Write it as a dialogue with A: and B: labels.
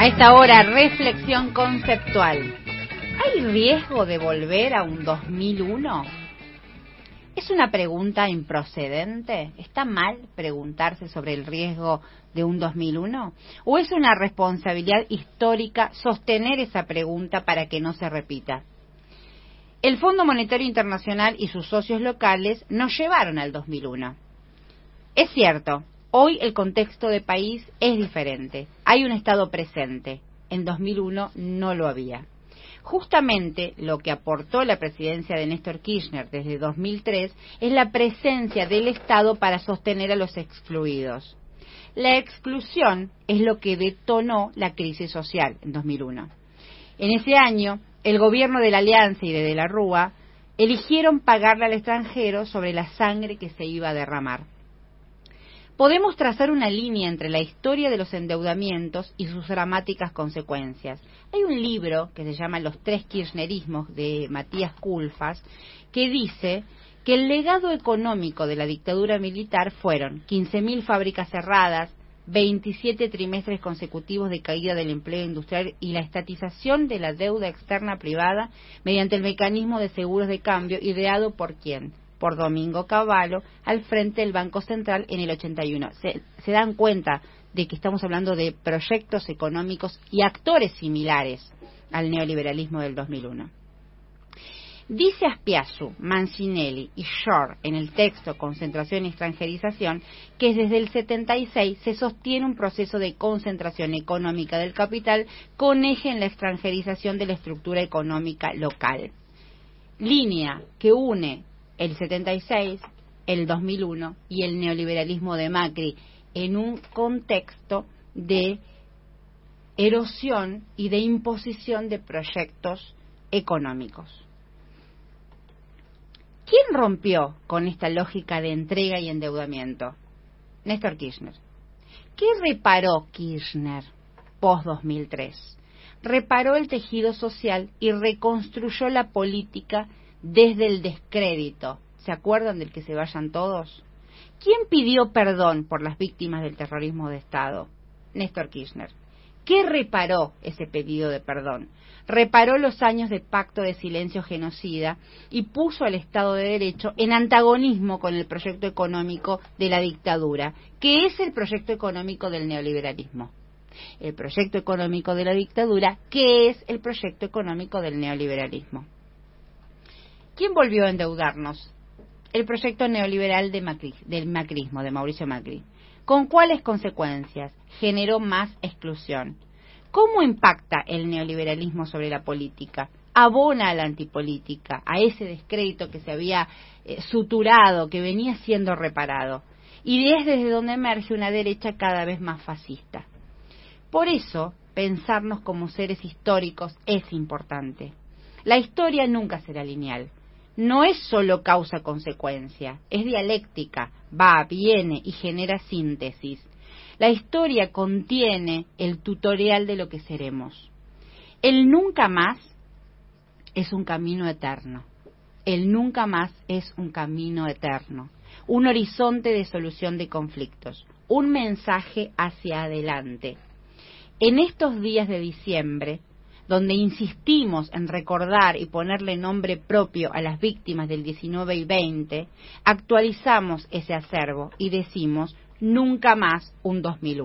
A: A esta hora, reflexión conceptual. ¿Hay riesgo de volver a un 2001? ¿Es una pregunta improcedente? ¿Está mal preguntarse sobre el riesgo de un 2001? ¿O es una responsabilidad histórica sostener esa pregunta para que no se repita? El Fondo Monetario Internacional y sus socios locales nos llevaron al 2001. Es cierto, hoy el contexto de país es diferente. Hay un Estado presente. En 2001 no lo había. Justamente lo que aportó la presidencia de Néstor Kirchner desde 2003 es la presencia del Estado para sostener a los excluidos. La exclusión es lo que detonó la crisis social en 2001. En ese año, el gobierno de la Alianza y de De la Rúa eligieron pagarle al extranjero sobre la sangre que se iba a derramar. Podemos trazar una línea entre la historia de los endeudamientos y sus dramáticas consecuencias. Hay un libro que se llama Los tres kirchnerismos de Matías Culfas que dice que el legado económico de la dictadura militar fueron 15.000 fábricas cerradas, 27 trimestres consecutivos de caída del empleo industrial y la estatización de la deuda externa privada mediante el mecanismo de seguros de cambio ideado por quién? Por Domingo Cavallo al frente del Banco Central en el 81. Se, se dan cuenta de que estamos hablando de proyectos económicos y actores similares al neoliberalismo del 2001. Dice Aspiazu, Mancinelli y Shore en el texto Concentración y extranjerización que desde el 76 se sostiene un proceso de concentración económica del capital con eje en la extranjerización de la estructura económica local. Línea que une el 76, el 2001 y el neoliberalismo de Macri en un contexto de erosión y de imposición de proyectos económicos. ¿Quién rompió con esta lógica de entrega y endeudamiento? Néstor Kirchner. ¿Qué reparó Kirchner post-2003? Reparó el tejido social y reconstruyó la política desde el descrédito. ¿Se acuerdan del que se vayan todos? ¿Quién pidió perdón por las víctimas del terrorismo de Estado? Néstor Kirchner. ¿Qué reparó ese pedido de perdón? Reparó los años de pacto de silencio genocida y puso al Estado de Derecho en antagonismo con el proyecto económico de la dictadura, que es el proyecto económico del neoliberalismo. El proyecto económico de la dictadura, que es el proyecto económico del neoliberalismo. ¿Quién volvió a endeudarnos? El proyecto neoliberal de Macri, del macrismo, de Mauricio Macri. ¿Con cuáles consecuencias? Generó más exclusión. ¿Cómo impacta el neoliberalismo sobre la política? Abona a la antipolítica, a ese descrédito que se había eh, suturado, que venía siendo reparado. Y es desde donde emerge una derecha cada vez más fascista. Por eso, pensarnos como seres históricos es importante. La historia nunca será lineal no es solo causa-consecuencia, es dialéctica, va, viene y genera síntesis. La historia contiene el tutorial de lo que seremos. El nunca más es un camino eterno. El nunca más es un camino eterno. Un horizonte de solución de conflictos. Un mensaje hacia adelante. En estos días de diciembre, donde insistimos en recordar y ponerle nombre propio a las víctimas del 19 y 20, actualizamos ese acervo y decimos nunca más un 2001.